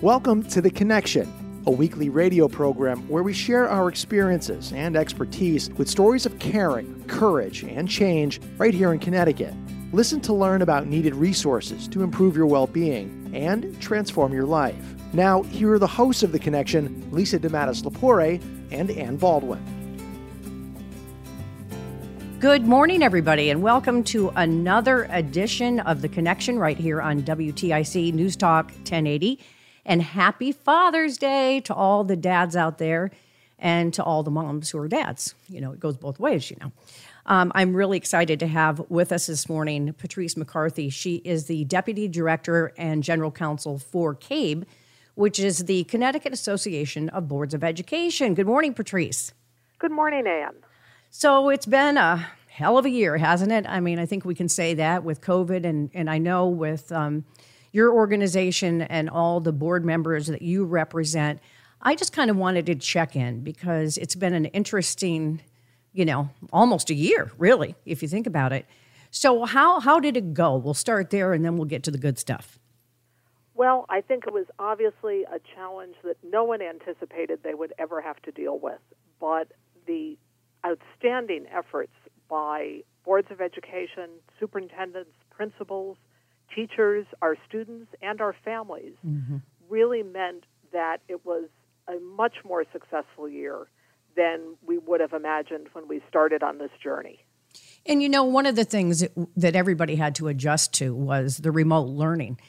Welcome to The Connection, a weekly radio program where we share our experiences and expertise with stories of caring, courage, and change right here in Connecticut. Listen to learn about needed resources to improve your well being and transform your life. Now, here are the hosts of The Connection Lisa DeMattis Lapore and Ann Baldwin. Good morning, everybody, and welcome to another edition of The Connection right here on WTIC News Talk 1080. And happy Father's Day to all the dads out there and to all the moms who are dads. You know, it goes both ways, you know. Um, I'm really excited to have with us this morning Patrice McCarthy. She is the Deputy Director and General Counsel for CABE, which is the Connecticut Association of Boards of Education. Good morning, Patrice. Good morning, Ann. So it's been a hell of a year, hasn't it? I mean, I think we can say that with COVID, and, and I know with um, your organization and all the board members that you represent. I just kind of wanted to check in because it's been an interesting, you know, almost a year, really, if you think about it. So how how did it go? We'll start there and then we'll get to the good stuff. Well, I think it was obviously a challenge that no one anticipated they would ever have to deal with, but the outstanding efforts by boards of education, superintendents, principals, teachers, our students, and our families mm-hmm. really meant that it was a much more successful year than we would have imagined when we started on this journey. And you know, one of the things that, that everybody had to adjust to was the remote learning.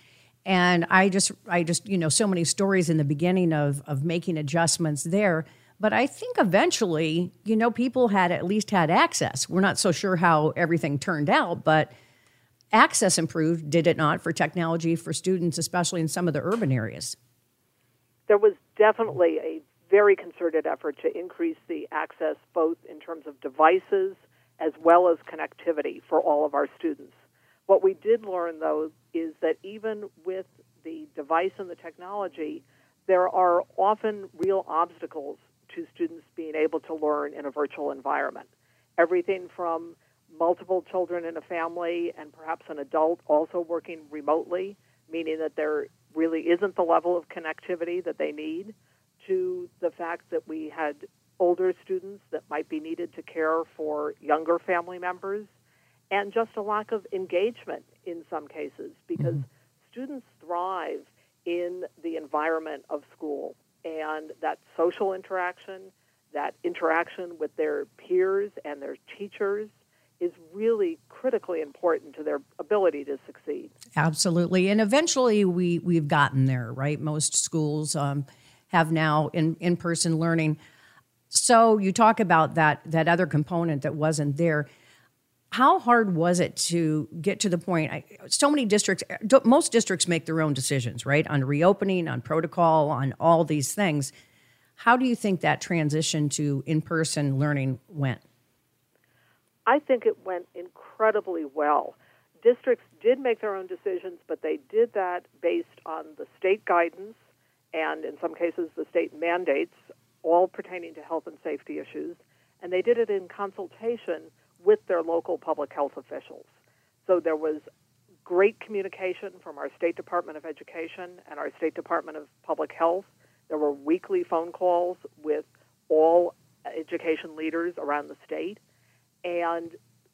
And I just, I just, you know, so many stories in the beginning of of making adjustments there. But I think eventually, you know, people had at least had access. We're not so sure how everything turned out, but access improved, did it not, for technology for students, especially in some of the urban areas? There was definitely a very concerted effort to increase the access both in terms of devices as well as connectivity for all of our students. What we did learn, though, is that even with the device and the technology, there are often real obstacles to students being able to learn in a virtual environment. Everything from multiple children in a family and perhaps an adult also working remotely, meaning that there really isn't the level of connectivity that they need, to the fact that we had older students that might be needed to care for younger family members, and just a lack of engagement in some cases because mm-hmm. students thrive in the environment of school and that social interaction, that interaction with their peers and their teachers is really critically important to their ability to succeed. Absolutely, and eventually we we've gotten there, right? Most schools um, have now in in person learning. So you talk about that that other component that wasn't there. How hard was it to get to the point? I, so many districts, most districts make their own decisions, right, on reopening, on protocol, on all these things. How do you think that transition to in person learning went? I think it went incredibly well. Districts did make their own decisions, but they did that based on the state guidance and, in some cases, the state mandates, all pertaining to health and safety issues. And they did it in consultation with their local public health officials. So there was great communication from our State Department of Education and our State Department of Public Health. There were weekly phone calls with all education leaders around the state and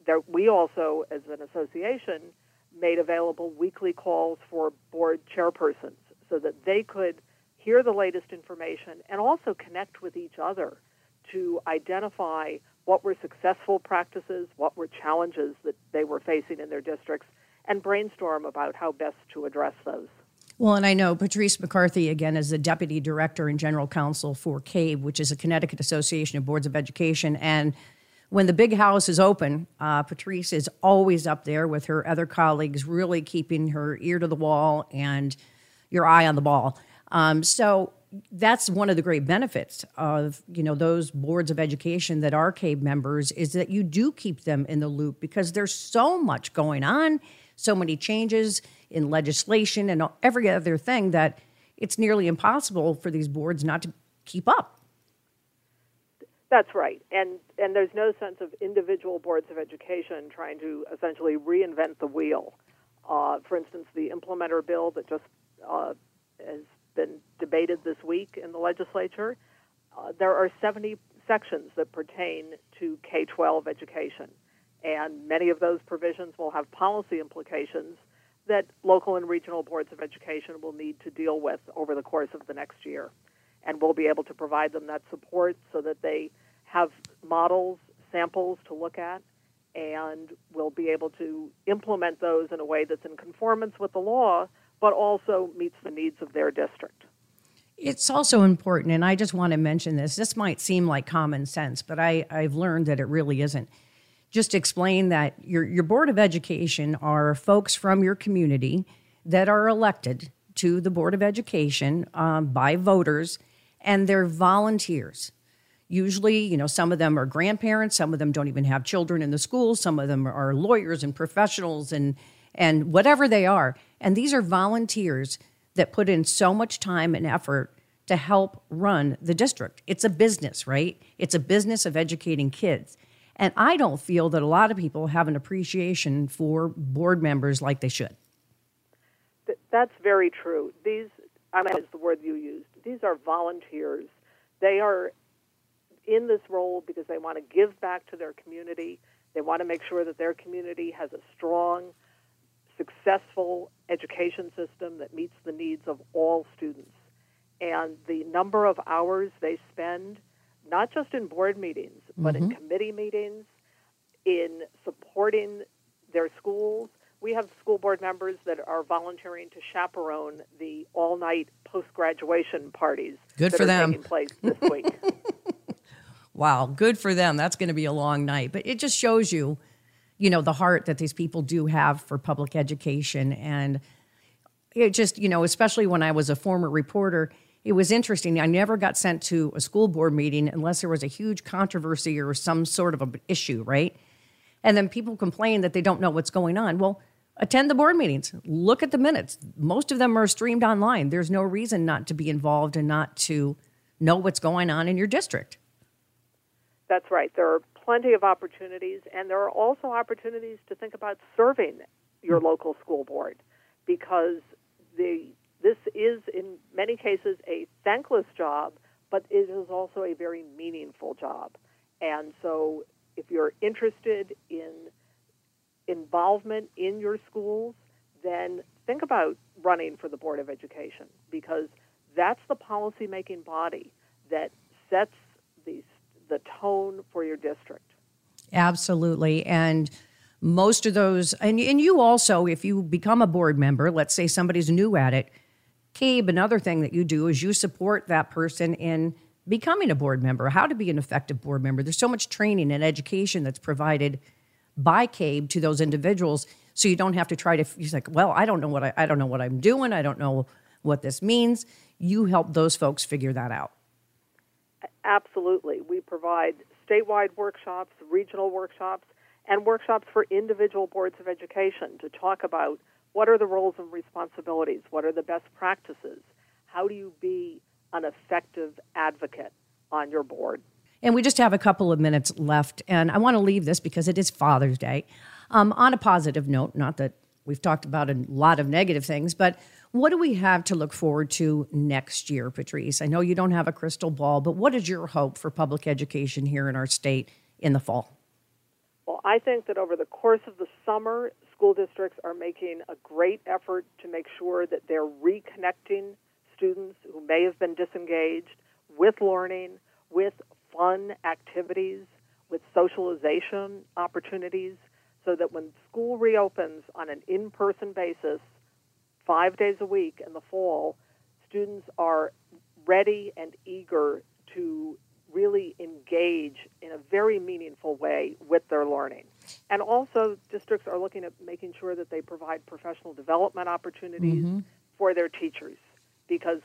there, we also, as an association, made available weekly calls for board chairpersons so that they could hear the latest information and also connect with each other to identify what were successful practices, what were challenges that they were facing in their districts, and brainstorm about how best to address those. Well, and I know Patrice McCarthy, again, is the Deputy Director and General Counsel for CABE, which is a Connecticut Association of Boards of Education. And when the big house is open, uh, Patrice is always up there with her other colleagues, really keeping her ear to the wall and your eye on the ball. Um, so that's one of the great benefits of you know those boards of education that are CABE members is that you do keep them in the loop because there's so much going on, so many changes in legislation and every other thing that it's nearly impossible for these boards not to keep up. That's right, and and there's no sense of individual boards of education trying to essentially reinvent the wheel. Uh, for instance, the implementer bill that just uh, has been debated this week in the legislature, uh, there are 70 sections that pertain to K 12 education. And many of those provisions will have policy implications that local and regional boards of education will need to deal with over the course of the next year. And we'll be able to provide them that support so that they have models, samples to look at, and we'll be able to implement those in a way that's in conformance with the law but also meets the needs of their district. It's also important, and I just want to mention this. This might seem like common sense, but I, I've learned that it really isn't. Just explain that your, your Board of Education are folks from your community that are elected to the Board of Education um, by voters, and they're volunteers. Usually, you know, some of them are grandparents, some of them don't even have children in the schools, some of them are lawyers and professionals and and whatever they are. And these are volunteers that put in so much time and effort to help run the district. It's a business, right? It's a business of educating kids. And I don't feel that a lot of people have an appreciation for board members like they should. That's very true. These, I mean, is the word you used. These are volunteers. They are in this role because they want to give back to their community. They want to make sure that their community has a strong successful education system that meets the needs of all students. And the number of hours they spend, not just in board meetings, but mm-hmm. in committee meetings, in supporting their schools. We have school board members that are volunteering to chaperone the all night post graduation parties good that for are them. taking place this week. wow, good for them. That's going to be a long night. But it just shows you you know, the heart that these people do have for public education. And it just, you know, especially when I was a former reporter, it was interesting. I never got sent to a school board meeting unless there was a huge controversy or some sort of an issue, right? And then people complain that they don't know what's going on. Well, attend the board meetings, look at the minutes. Most of them are streamed online. There's no reason not to be involved and not to know what's going on in your district. That's right. There are plenty of opportunities, and there are also opportunities to think about serving your mm. local school board because the this is in many cases a thankless job, but it is also a very meaningful job. And so, if you're interested in involvement in your schools, then think about running for the Board of Education because that's the policymaking body that sets the the tone for your district. Absolutely. And most of those, and, and you also, if you become a board member, let's say somebody's new at it, CABE, another thing that you do is you support that person in becoming a board member, how to be an effective board member. There's so much training and education that's provided by CABE to those individuals. So you don't have to try to, you're like, well, I don't know what I, I don't know what I'm doing. I don't know what this means. You help those folks figure that out. Absolutely. We provide statewide workshops, regional workshops, and workshops for individual boards of education to talk about what are the roles and responsibilities, what are the best practices, how do you be an effective advocate on your board. And we just have a couple of minutes left, and I want to leave this because it is Father's Day. Um, on a positive note, not that we've talked about a lot of negative things, but what do we have to look forward to next year, Patrice? I know you don't have a crystal ball, but what is your hope for public education here in our state in the fall? Well, I think that over the course of the summer, school districts are making a great effort to make sure that they're reconnecting students who may have been disengaged with learning, with fun activities, with socialization opportunities, so that when school reopens on an in person basis, five days a week in the fall, students are ready and eager to really engage in a very meaningful way with their learning. And also, districts are looking at making sure that they provide professional development opportunities Mm-hmm. for their teachers because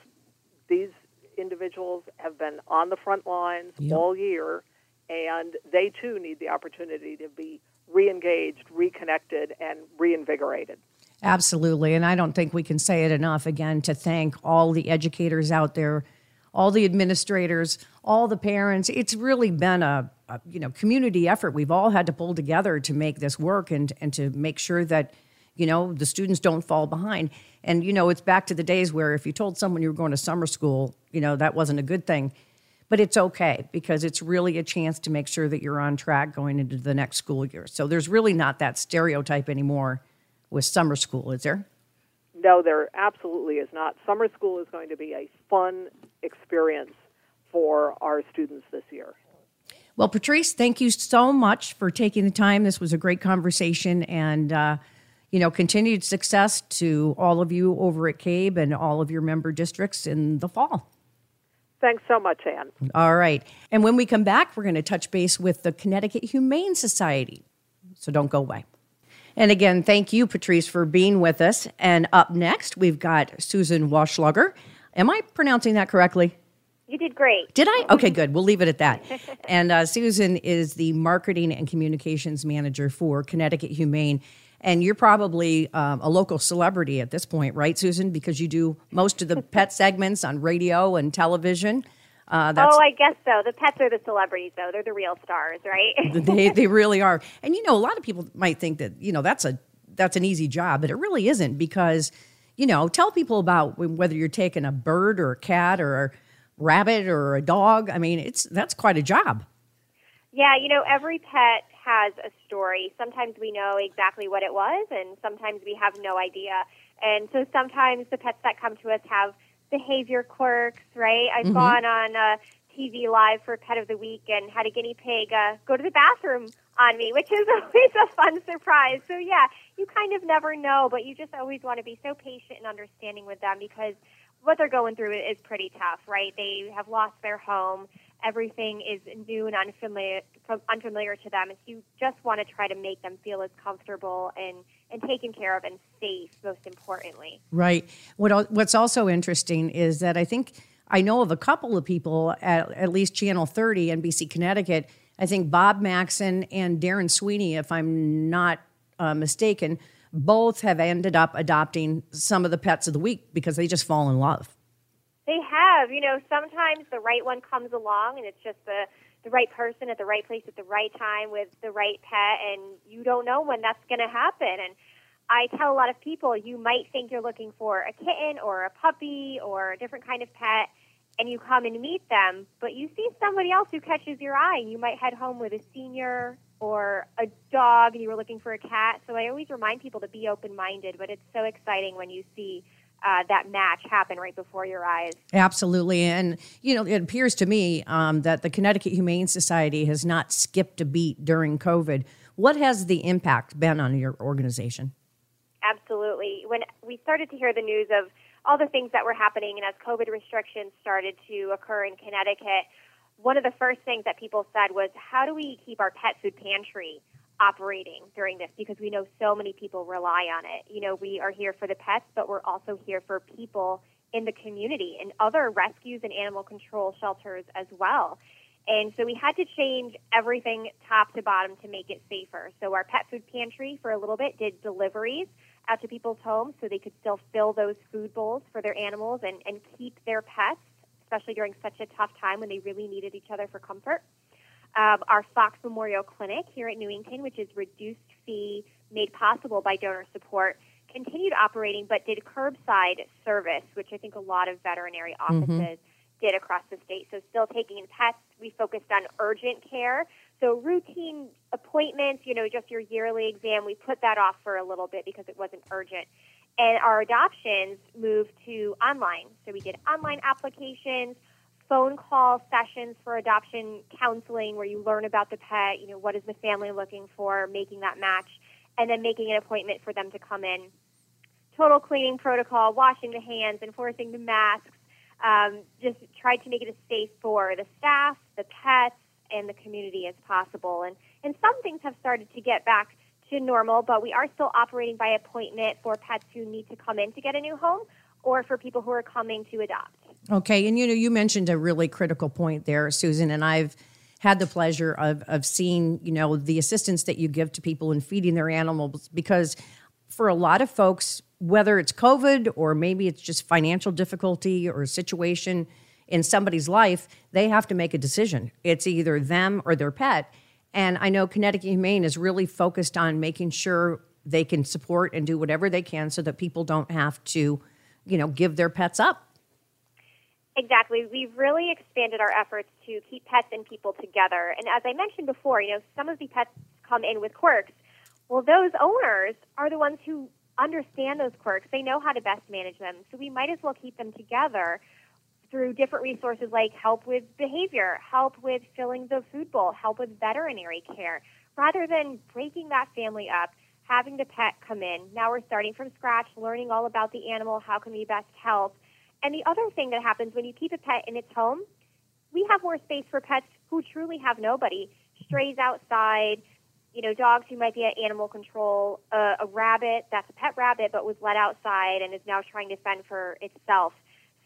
these individuals have been on the front lines Yep. all year and they too need the opportunity to be re-engaged, reconnected and reinvigorated. Absolutely. And I don't think we can say it enough again to thank all the educators out there, all the administrators, all the parents. It's really been a, a you know community effort. We've all had to pull together to make this work and and to make sure that you know the students don't fall behind. And you know, it's back to the days where if you told someone you were going to summer school, you know, that wasn't a good thing. But it's okay because it's really a chance to make sure that you're on track going into the next school year. So there's really not that stereotype anymore with summer school, is there? No, there absolutely is not. Summer school is going to be a fun experience for our students this year. Well, Patrice, thank you so much for taking the time. This was a great conversation, and uh, you know, continued success to all of you over at CABE and all of your member districts in the fall. Thanks so much, Ann. All right, and when we come back, we're going to touch base with the Connecticut Humane Society. So don't go away. And again, thank you, Patrice, for being with us. And up next, we've got Susan Waschlager. Am I pronouncing that correctly? You did great. Did I? Okay, good. We'll leave it at that. and uh, Susan is the marketing and communications manager for Connecticut Humane. And you're probably um, a local celebrity at this point, right, Susan? Because you do most of the pet segments on radio and television. Uh, that's, oh, I guess so. The pets are the celebrities, though. They're the real stars, right? they they really are. And you know, a lot of people might think that you know that's a that's an easy job, but it really isn't because you know, tell people about whether you're taking a bird or a cat or a rabbit or a dog. I mean, it's that's quite a job. yeah, you know, every pet has a story. Sometimes we know exactly what it was, and sometimes we have no idea. And so sometimes the pets that come to us have behavior quirks, right? I've Mhm. gone on uh, TV Live for Pet of the Week and had a guinea pig uh, go to the bathroom on me, which is always a fun surprise. So, yeah, you kind of never know, but you just always want to be so patient and understanding with them because what they're going through is pretty tough, right? They have lost their home. Everything is new and unfamiliar, unfamiliar to them. And you just want to try to make them feel as comfortable and, and taken care of and safe, most importantly. Right. What What's also interesting is that I think I know of a couple of people at at least Channel 30, NBC Connecticut. I think Bob Maxon and Darren Sweeney, if I'm not uh, mistaken, both have ended up adopting some of the pets of the week because they just fall in love. They have, you know, sometimes the right one comes along and it's just the the right person at the right place at the right time with the right pet and you don't know when that's going to happen and I tell a lot of people you might think you're looking for a kitten or a puppy or a different kind of pet and you come and meet them, but you see somebody else who catches your eye and you might head home with a senior or a dog and you were looking for a cat. So I always remind people to be open-minded, but it's so exciting when you see uh, that match happen right before your eyes. Absolutely. And, you know, it appears to me um, that the Connecticut Humane Society has not skipped a beat during COVID. What has the impact been on your organization? Absolutely. When we started to hear the news of all the things that were happening and as COVID restrictions started to occur in Connecticut, one of the first things that people said was, how do we keep our pet food pantry operating during this? Because we know so many people rely on it. You know, we are here for the pets, but we're also here for people in the community and other rescues and animal control shelters as well. And so we had to change everything top to bottom to make it safer. So our pet food pantry for a little bit did deliveries out to people's homes so they could still fill those food bowls for their animals and, and keep their pets, especially during such a tough time when they really needed each other for comfort. Um, our Fox Memorial Clinic here at Newington, which is reduced fee made possible by donor support, continued operating but did curbside service, which I think a lot of veterinary offices Mhm. did across the state. So still taking in pets. We focused on urgent care. So routine appointments, you know, just your yearly exam, we put that off for a little bit because it wasn't urgent. And our adoptions moved to online. So we did online applications, phone call sessions for adoption counseling where you learn about the pet, you know, what is the family looking for, making that match, and then making an appointment for them to come in. Total cleaning protocol, washing the hands, enforcing the masks, um, just tried to make it as safe for the staff, the pets, and the community as possible. And, and some things have started to get back to normal, but we are still operating by appointment for pets who need to come in to get a new home or for people who are coming to adopt. Okay, and you know, you mentioned a really critical point there, Susan, and I've had the pleasure of of seeing, you know, the assistance that you give to people in feeding their animals because for a lot of folks, whether it's COVID or maybe it's just financial difficulty or a situation in somebody's life, they have to make a decision. It's either them or their pet. And I know Connecticut Humane is really focused on making sure they can support and do whatever they can so that people don't have to, you know, give their pets up. Exactly. We've really expanded our efforts to keep pets and people together. And as I mentioned before, you know, some of the pets come in with quirks. Well, those owners are the ones who understand those quirks. They know how to best manage them. So we might as well keep them together through different resources like help with behavior, help with filling the food bowl, help with veterinary care, rather than breaking that family up, having the pet come in. Now we're starting from scratch, learning all about the animal, how can we best help. And the other thing that happens when you keep a pet in its home, we have more space for pets who truly have nobody. Strays outside, you know, dogs who might be at animal control, uh, a rabbit that's a pet rabbit but was let outside and is now trying to fend for itself.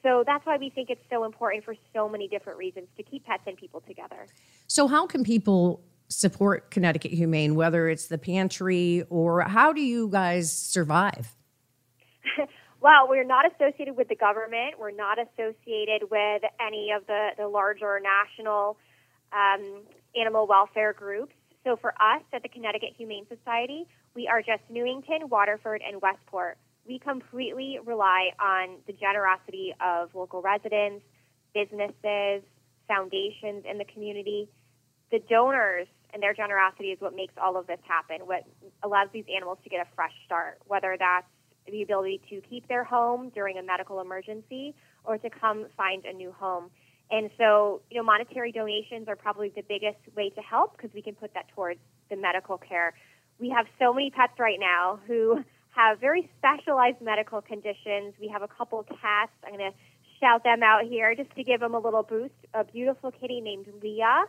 So that's why we think it's so important for so many different reasons to keep pets and people together. So, how can people support Connecticut Humane, whether it's the pantry or how do you guys survive? well, we're not associated with the government. We're not associated with any of the, the larger national um, animal welfare groups. So, for us at the Connecticut Humane Society, we are just Newington, Waterford, and Westport we completely rely on the generosity of local residents, businesses, foundations in the community. The donors and their generosity is what makes all of this happen, what allows these animals to get a fresh start, whether that's the ability to keep their home during a medical emergency or to come find a new home. And so, you know, monetary donations are probably the biggest way to help because we can put that towards the medical care. We have so many pets right now who have very specialized medical conditions. We have a couple cats. I'm going to shout them out here just to give them a little boost. A beautiful kitty named Leah,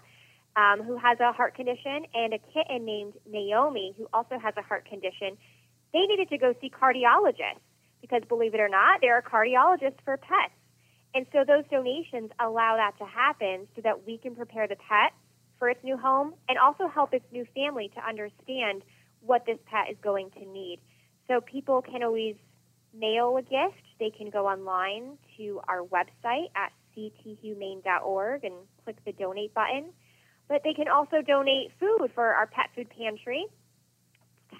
um, who has a heart condition, and a kitten named Naomi, who also has a heart condition. They needed to go see cardiologists because, believe it or not, there are cardiologists for pets. And so those donations allow that to happen so that we can prepare the pet for its new home and also help its new family to understand what this pet is going to need. So people can always mail a gift. They can go online to our website at cthumane.org and click the donate button. But they can also donate food for our pet food pantry.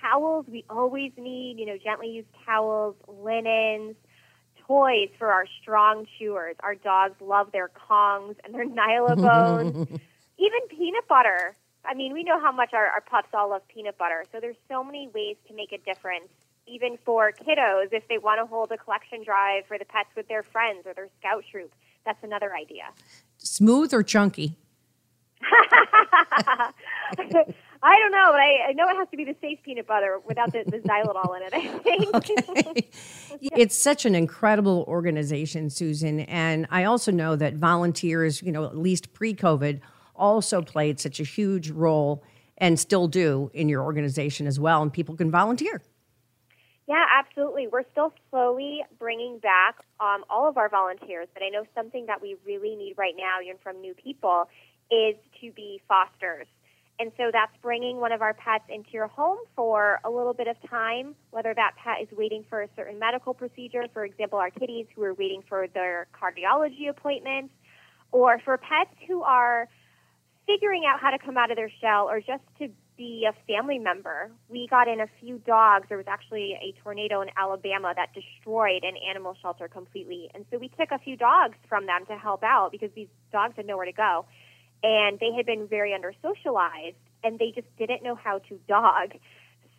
Towels, we always need, you know, gently used towels, linens, toys for our strong chewers. Our dogs love their Kongs and their Nylabones. Even peanut butter. I mean, we know how much our, our pups all love peanut butter. So there's so many ways to make a difference even for kiddos if they want to hold a collection drive for the pets with their friends or their scout troop. That's another idea. Smooth or chunky? I don't know, but I, I, know it has to be the safe peanut butter without the, the xylitol in it, I think. okay. It's such an incredible organization, Susan. And I also know that volunteers, you know, at least pre COVID, also played such a huge role and still do in your organization as well. And people can volunteer. Yeah, absolutely. We're still slowly bringing back um, all of our volunteers, but I know something that we really need right now, even from new people, is to be fosters. And so that's bringing one of our pets into your home for a little bit of time, whether that pet is waiting for a certain medical procedure, for example, our kitties who are waiting for their cardiology appointments, or for pets who are figuring out how to come out of their shell or just to be a family member. We got in a few dogs. There was actually a tornado in Alabama that destroyed an animal shelter completely. And so we took a few dogs from them to help out because these dogs had nowhere to go. And they had been very under socialized and they just didn't know how to dog.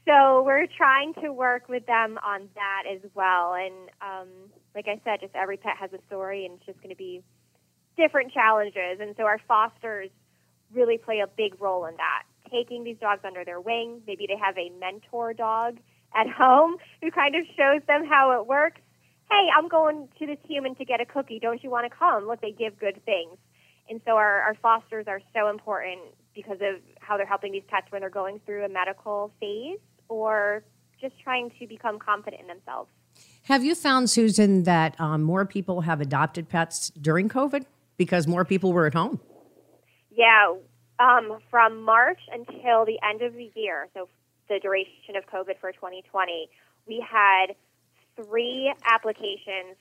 So we're trying to work with them on that as well. And um, like I said, just every pet has a story, and it's just going to be different challenges. And so our fosters really play a big role in that, taking these dogs under their wing. Maybe they have a mentor dog at home who kind of shows them how it works. Hey, I'm going to this human to get a cookie. Don't you want to come? Look, they give good things. And so our, our fosters are so important because of how they're helping these pets when they're going through a medical phase or just trying to become confident in themselves. Have you found, Susan, that um, more people have adopted pets during COVID because more people were at home? Yeah, um, from March until the end of the year, so the duration of COVID for 2020, we had three applications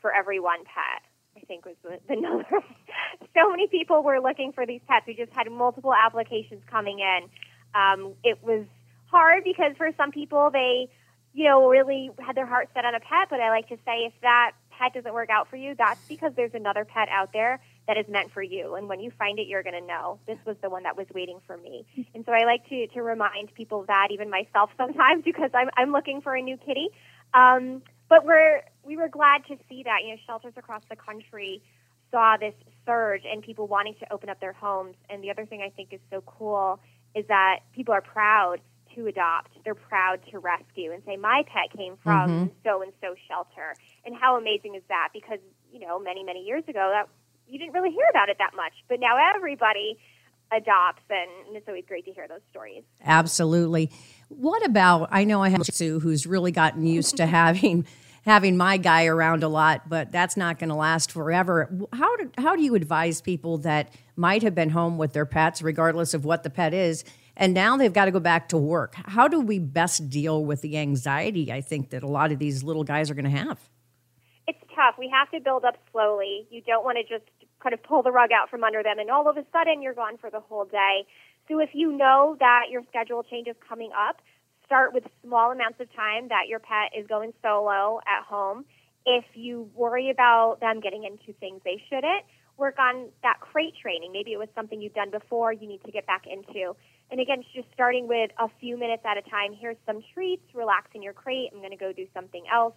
for every one pet. I think was the, the number. so many people were looking for these pets. We just had multiple applications coming in. Um, it was hard because for some people they, you know, really had their heart set on a pet. But I like to say if that pet doesn't work out for you, that's because there's another pet out there that is meant for you. And when you find it, you're going to know this was the one that was waiting for me. And so I like to, to remind people that, even myself sometimes, because I'm, I'm looking for a new kitty. Um, but we're, we were glad to see that, you know, shelters across the country saw this surge and people wanting to open up their homes. And the other thing I think is so cool is that people are proud to adopt. They're proud to rescue and say, my pet came from so and so shelter. And how amazing is that? Because, you know, many, many years ago, that you didn't really hear about it that much. But now everybody adopts, and it's always great to hear those stories. Absolutely. What about? I know I have Sue who's really gotten used to having having my guy around a lot, but that's not going to last forever. How do how do you advise people that might have been home with their pets, regardless of what the pet is, and now they've got to go back to work? How do we best deal with the anxiety? I think that a lot of these little guys are going to have. It's tough. We have to build up slowly. You don't want to just kind of pull the rug out from under them, and all of a sudden you're gone for the whole day. So if you know that your schedule change is coming up, start with small amounts of time that your pet is going solo at home. If you worry about them getting into things they shouldn't, work on that crate training. Maybe it was something you've done before, you need to get back into. And again, just starting with a few minutes at a time. Here's some treats, relax in your crate. I'm going to go do something else.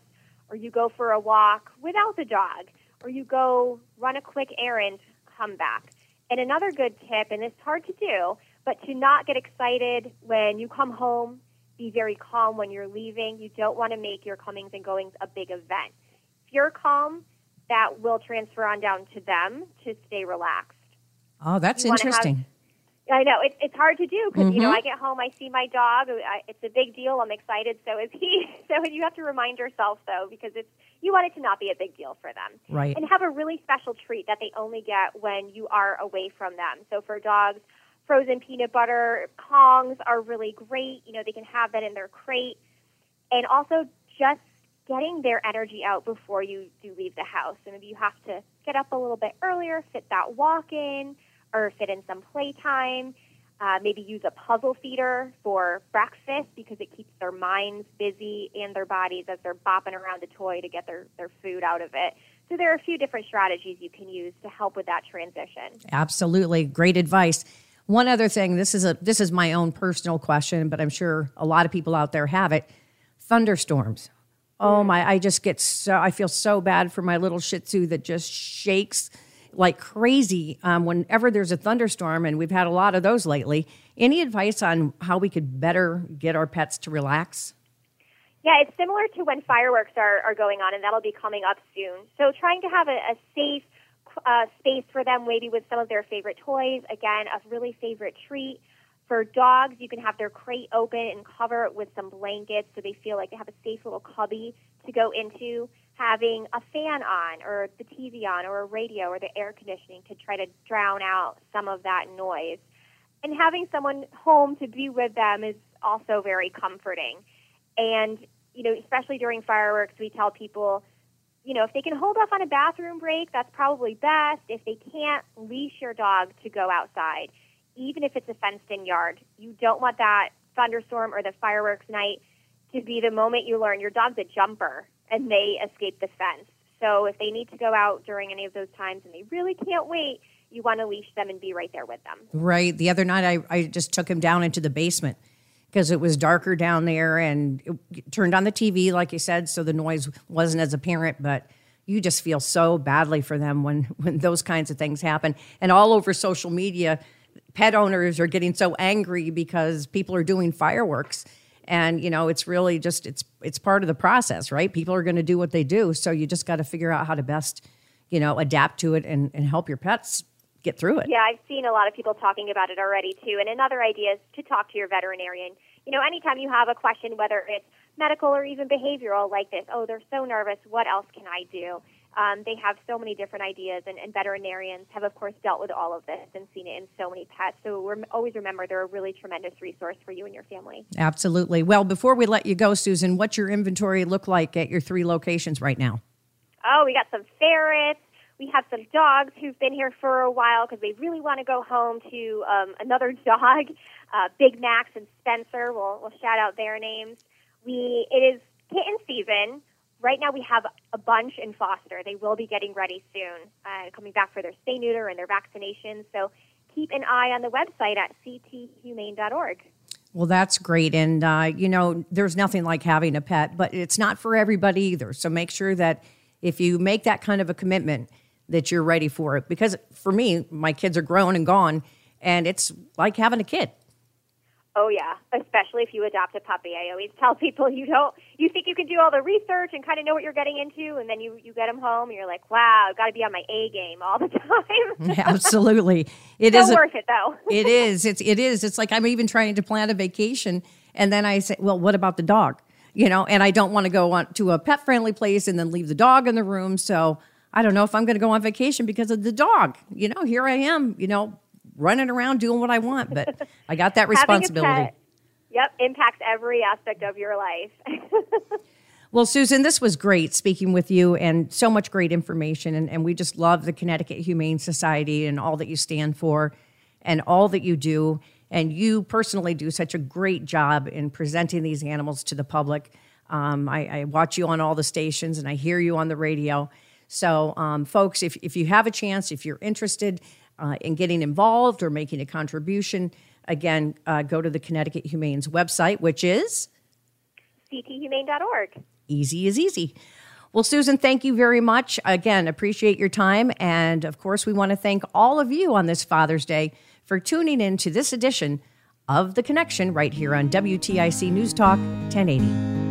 Or you go for a walk without the dog. Or you go run a quick errand, come back. And another good tip, and it's hard to do, but to not get excited when you come home, be very calm when you're leaving. You don't want to make your comings and goings a big event. If you're calm, that will transfer on down to them to stay relaxed. Oh, that's wanna have- interesting. I know it, it's hard to do because you know Mhm. I get home, I see my dog. I, it's a big deal. I'm excited. So is he. So you have to remind yourself though, because it's you want it to not be a big deal for them, Right. And have a really special treat that they only get when you are away from them. So for dogs, frozen peanut butter Kongs are really great. You know they can have that in their crate, and also just getting their energy out before you do leave the house. So maybe you have to get up a little bit earlier, fit that walk in, or fit in some playtime. Uh, maybe use a puzzle feeder for breakfast because it keeps their minds busy and their bodies as they're bopping around the toy to get their, their food out of it. So there are a few different strategies you can use to help with that transition. Absolutely, great advice. One other thing, this is a this is my own personal question, but I'm sure a lot of people out there have it. Thunderstorms. Oh my, I just get so I feel so bad for my little Shih Tzu that just shakes like crazy um, whenever there's a thunderstorm, and we've had a lot of those lately. Any advice on how we could better get our pets to relax? Yeah, it's similar to when fireworks are, are going on, and that'll be coming up soon. So trying to have a, a safe uh, space for them, maybe with some of their favorite toys. Again, a really favorite treat. For dogs, you can have their crate open and cover it with some blankets so they feel like they have a safe little cubby to go into. Having a fan on, or the TV on, or a radio, or the air conditioning to try to drown out some of that noise. And having someone home to be with them is also very comforting. And, you know, especially during fireworks, we tell people, you know, if they can hold off on a bathroom break, that's probably best. If they can't, leash your dog to go outside, even if it's a fenced in yard. You don't want that thunderstorm or the fireworks night to be the moment you learn your dog's a jumper and they escape the fence. So if they need to go out during any of those times and they really can't wait, you want to leash them and be right there with them. Right. The other night, I, I just took him down into the basement because it was darker down there and it turned on the TV, like you said, so the noise wasn't as apparent. But you just feel so badly for them when when those kinds of things happen. And all over social media, pet owners are getting so angry because people are doing fireworks. And you know, it's really just it's it's part of the process, right? People are to do what they do, so you just got to figure out how to best, you know, adapt to it and, and help your pets get through it. Yeah, I've seen a lot of people talking about it already too. And another idea is to talk to your veterinarian. You know, anytime you have a question, whether it's medical or even behavioral, like this, oh, they're so nervous, what else can I do? Um, they have so many different ideas, and, and veterinarians have, of course, dealt with all of this and seen it in so many pets. So rem- always remember they're a really tremendous resource for you and your family. Absolutely. Well, before we let you go, Susan, what's your inventory look like at your three locations right now? Oh, we got some ferrets. We have some dogs who've been here for a while because they really want to go home to um, another dog. Uh, Big Max and Spencer. We'll, we'll shout out their names. We it is kitten season. Right now we have a bunch in foster. They will be getting ready soon, uh, coming back for their spay neuter and their vaccinations. So keep an eye on the website at cthumane.org. Well, that's great. And, uh, you know, there's nothing like having a pet, but it's not for everybody either. So make sure that if you make that kind of a commitment, that you're ready for it. Because for me, my kids are grown and gone, and it's like having a kid. Oh yeah, especially if you adopt a puppy. I always tell people you don't you think you can do all the research and kind of know what you're getting into and then you you get them home and you're like, "Wow, I've got to be on my A game all the time." Absolutely. It is worth it though. it is. It's it is. It's like I'm even trying to plan a vacation and then I say, "Well, what about the dog?" You know, and I don't want to go on to a pet friendly place and then leave the dog in the room, so I don't know if I'm going to go on vacation because of the dog. You know, here I am, you know, running around doing what I want, but I got that responsibility. pet, yep, impacts every aspect of your life. Well, Susan, this was great speaking with you and so much great information. And, and we just love the Connecticut Humane Society and all that you stand for and all that you do. And you personally do such a great job in presenting these animals to the public. Um, I, I watch you on all the stations and I hear you on the radio. So, um, folks, if, if you have a chance, if you're interested uh, in getting involved or making a contribution, again, uh, go to the Connecticut Humane's website, which is cthumane.org. easy is easy. Well, Susan, thank you very much. Again, appreciate your time. And of course, we want to thank all of you on this Father's Day for tuning in to this edition of The Connection right here on WTIC News Talk 1080.